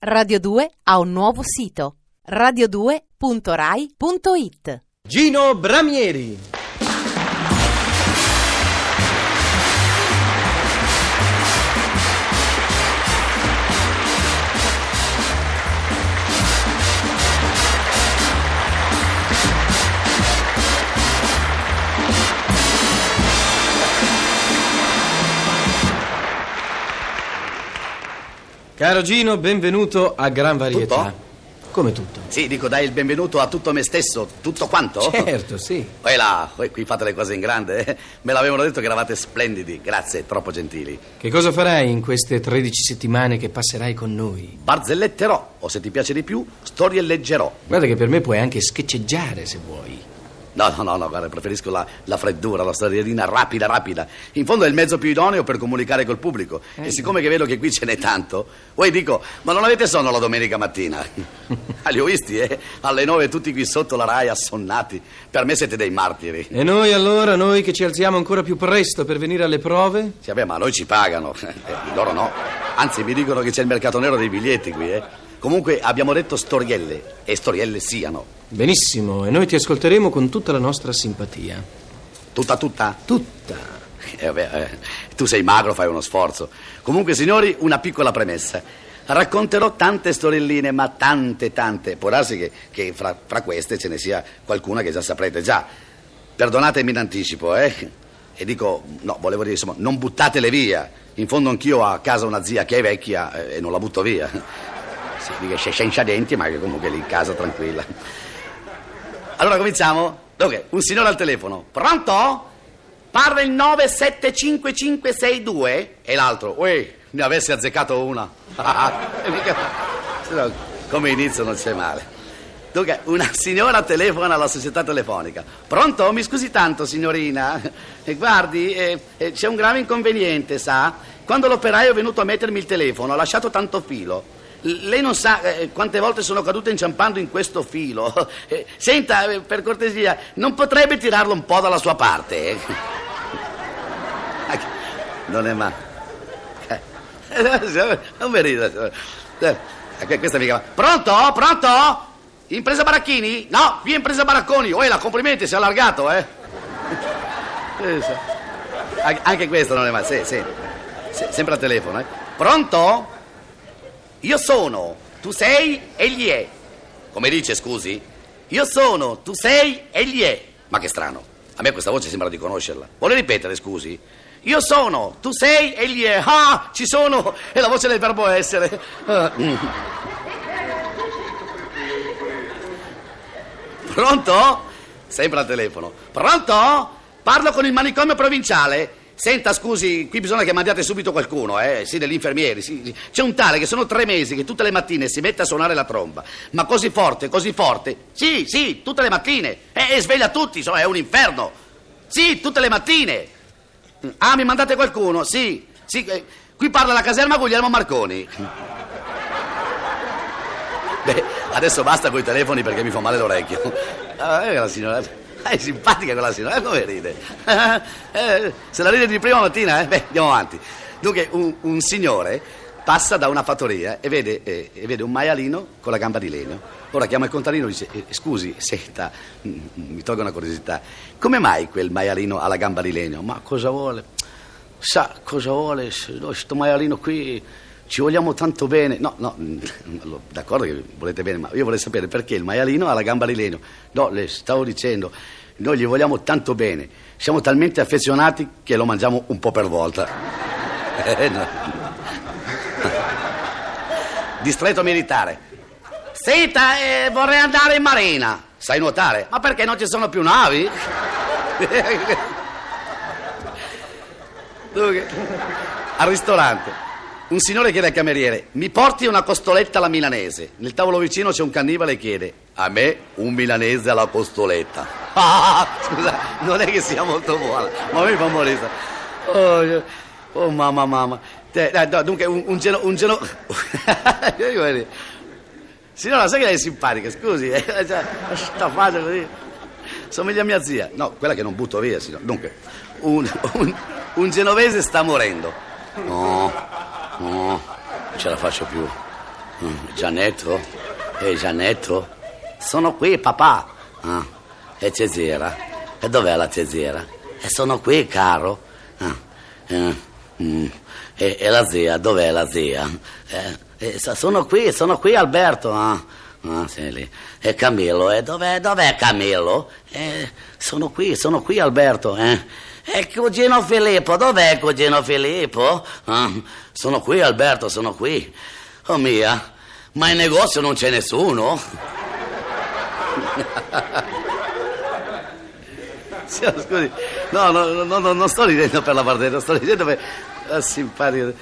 Radio 2 ha un nuovo sito radio2.rai.it Gino Bramieri. Caro Gino, benvenuto a Gran Varietà. Tutto? Come tutto? Sì, dico dai il benvenuto a tutto me stesso, tutto quanto? Certo, sì. Poi là, qui fate le cose in grande. eh. Me l'avevano detto che eravate splendidi, grazie, troppo gentili. Che cosa farai in queste 13 settimane che passerai con noi? Barzelletterò, o se ti piace di più, storielleggerò. Guarda che per me puoi anche sketcheggiare se vuoi. No, no, no, no, guarda, preferisco la, la freddura, la storiellina rapida, rapida. In fondo è il mezzo più idoneo per comunicare col pubblico. E siccome che vedo che qui ce n'è tanto, voi dico, ma non avete sonno la domenica mattina? ah, li ho visti, eh? Alle nove tutti qui sotto la Rai assonnati. Per me siete dei martiri. E noi allora, noi che ci alziamo ancora più presto per venire alle prove? Sì, vabbè, ma noi ci pagano. Eh, loro no. Anzi, mi dicono che c'è il mercato nero dei biglietti qui, eh. Comunque abbiamo detto storielle, e storielle siano. Benissimo, e noi ti ascolteremo con tutta la nostra simpatia. Tutta, tutta? Tutta. Eh, vabbè, eh, tu sei magro, fai uno sforzo. Comunque, signori, una piccola premessa. Racconterò tante storielline, ma tante, tante. Può darsi che, che fra, fra queste ce ne sia qualcuna che già saprete già. Perdonatemi in anticipo, eh. E dico, no, volevo dire, insomma, non buttatele via. In fondo anch'io ho a casa una zia che è vecchia eh, e non la butto via. Sì, dico, c'è senza denti, ma che comunque lì in casa tranquilla. Allora cominciamo? Dunque, un signore al telefono. Pronto? Parla il 9755562? E l'altro, uè, ne avessi azzeccato una. Come inizio non c'è male. Dunque, una signora telefona alla società telefonica. Pronto? Mi scusi tanto, signorina. Guardi, eh, c'è un grave inconveniente, sa? Quando l'operaio è venuto a mettermi il telefono, ha lasciato tanto filo. Lei non sa eh, quante volte sono caduta inciampando in questo filo. Eh, senta, eh, per cortesia, non potrebbe tirarlo un po' dalla sua parte? Non è male. Non mi eh, Questa mica. Pronto? Pronto? Impresa Baracchini? No, qui impresa Baracconi. Oh, la complimenti, si è allargato, eh. Anche questo non è male, sì. Sì, Sempre al telefono, eh. Pronto? Io sono, tu sei, egli è. Come dice, scusi? Io sono, tu sei, egli è. Ma che strano. A me questa voce sembra di conoscerla. Vuole ripetere, scusi? Io sono, tu sei, egli è. Ah, ci sono. È la voce del verbo essere. Ah. Pronto? Sempre al telefono. Pronto? Parlo con il manicomio provinciale. Senta, scusi, qui bisogna che mandiate subito qualcuno, eh? Sì, degli infermieri. sì. C'è un tale che sono tre mesi che tutte le mattine si mette a suonare la tromba. Ma così forte, così forte. Sì, sì, tutte le mattine. E, e sveglia tutti, insomma, è un inferno. Sì, tutte le mattine. Ah, mi mandate qualcuno? Sì, sì. eh, qui parla la caserma Guglielmo Marconi. Beh, adesso basta con i telefoni perché mi fa male l'orecchio. Ah, eh, la signora. È simpatica quella signora, eh, come ride? Eh, se la ride di prima mattina, eh? Beh, andiamo avanti. Dunque, un, un signore passa da una fattoria e vede, eh, e vede un maialino con la gamba di legno. Ora chiama il contadino e dice: eh, Scusi, senta, mm, mi tolgo una curiosità. Come mai quel maialino ha la gamba di legno? Ma cosa vuole? Sa cosa vuole? Questo maialino qui ci vogliamo tanto bene. No, no, mm, d'accordo che volete bene, ma io vorrei sapere perché il maialino ha la gamba di legno. No, le stavo dicendo, noi gli vogliamo tanto bene. Siamo talmente affezionati che lo mangiamo un po' per volta. Eh, no. Distretto militare. Senta, eh, vorrei andare in marina. Sai nuotare? Ma perché non ci sono più navi? Al ristorante. Un signore chiede al cameriere, mi porti una costoletta alla milanese. Nel tavolo vicino c'è un cannibale e chiede, a me un milanese alla costoletta. Ah, scusa, non è che sia molto buona, ma mi fa morire. Oh, oh, mamma, mamma. Te- dai, no, dunque, un, un geno... Un geno... Signora, sai che lei è simpatica, scusi, eh, cioè, sta faccia così. Somiglia a mia zia. No, quella che non butto via, signora. Dunque, un, un- un genovese sta morendo. No, no, non ce la faccio più. Mm, Gianetto? Ehi, Gianetto? Sono qui, papà. Ah, e Cesira? E dov'è la Cesira? E sono qui, caro. Ah, eh, mm, e, e la zia? Dov'è la zia? Eh, eh, so- sono qui, sono qui, Alberto. Ah, ah, sì, lì. E Camillo? E dov'è, dov'è Camillo? Eh, sono qui, sono qui, Alberto. Eh. E cugino Filippo, dov'è cugino Filippo? Ah, sono qui, Alberto, sono qui. Oh mia, ma in negozio non c'è nessuno? Sì, scusi, no, no, no, no, non sto ridendo per la partita, sto ridendo per... Ah, simpatico.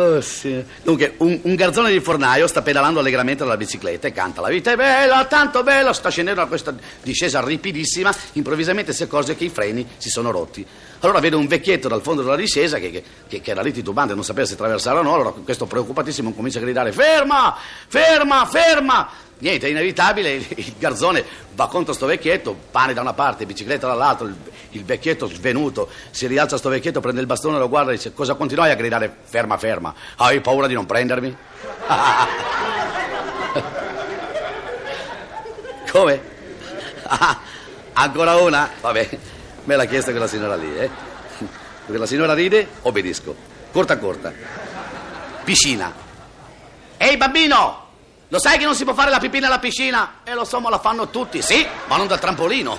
Oh, sì. Dunque, un, un garzone di fornaio sta pedalando allegramente dalla bicicletta e canta La vita è bella, tanto bella, sta scendendo da questa discesa ripidissima, improvvisamente si accorge che i freni si sono rotti. Allora vede un vecchietto dal fondo della discesa che, che- che era lì titubante, non sapeva se attraversare o no, allora questo preoccupatissimo comincia a gridare Ferma, ferma, ferma! Niente, è inevitabile, il, garzone va contro sto vecchietto, pane da una parte, bicicletta dall'altra, il, il vecchietto svenuto, si rialza sto vecchietto, prende il bastone, lo guarda e dice cosa continuai a gridare ferma, ferma? Hai paura di non prendermi? Come? Ancora una? Vabbè, me l'ha chiesta quella signora lì, eh? Quella signora ride, obbedisco. Corta, corta. Piscina. Ehi, bambino! Lo sai che non si può fare la pipì nella piscina? E lo so, ma la fanno tutti, sì, ma non dal trampolino.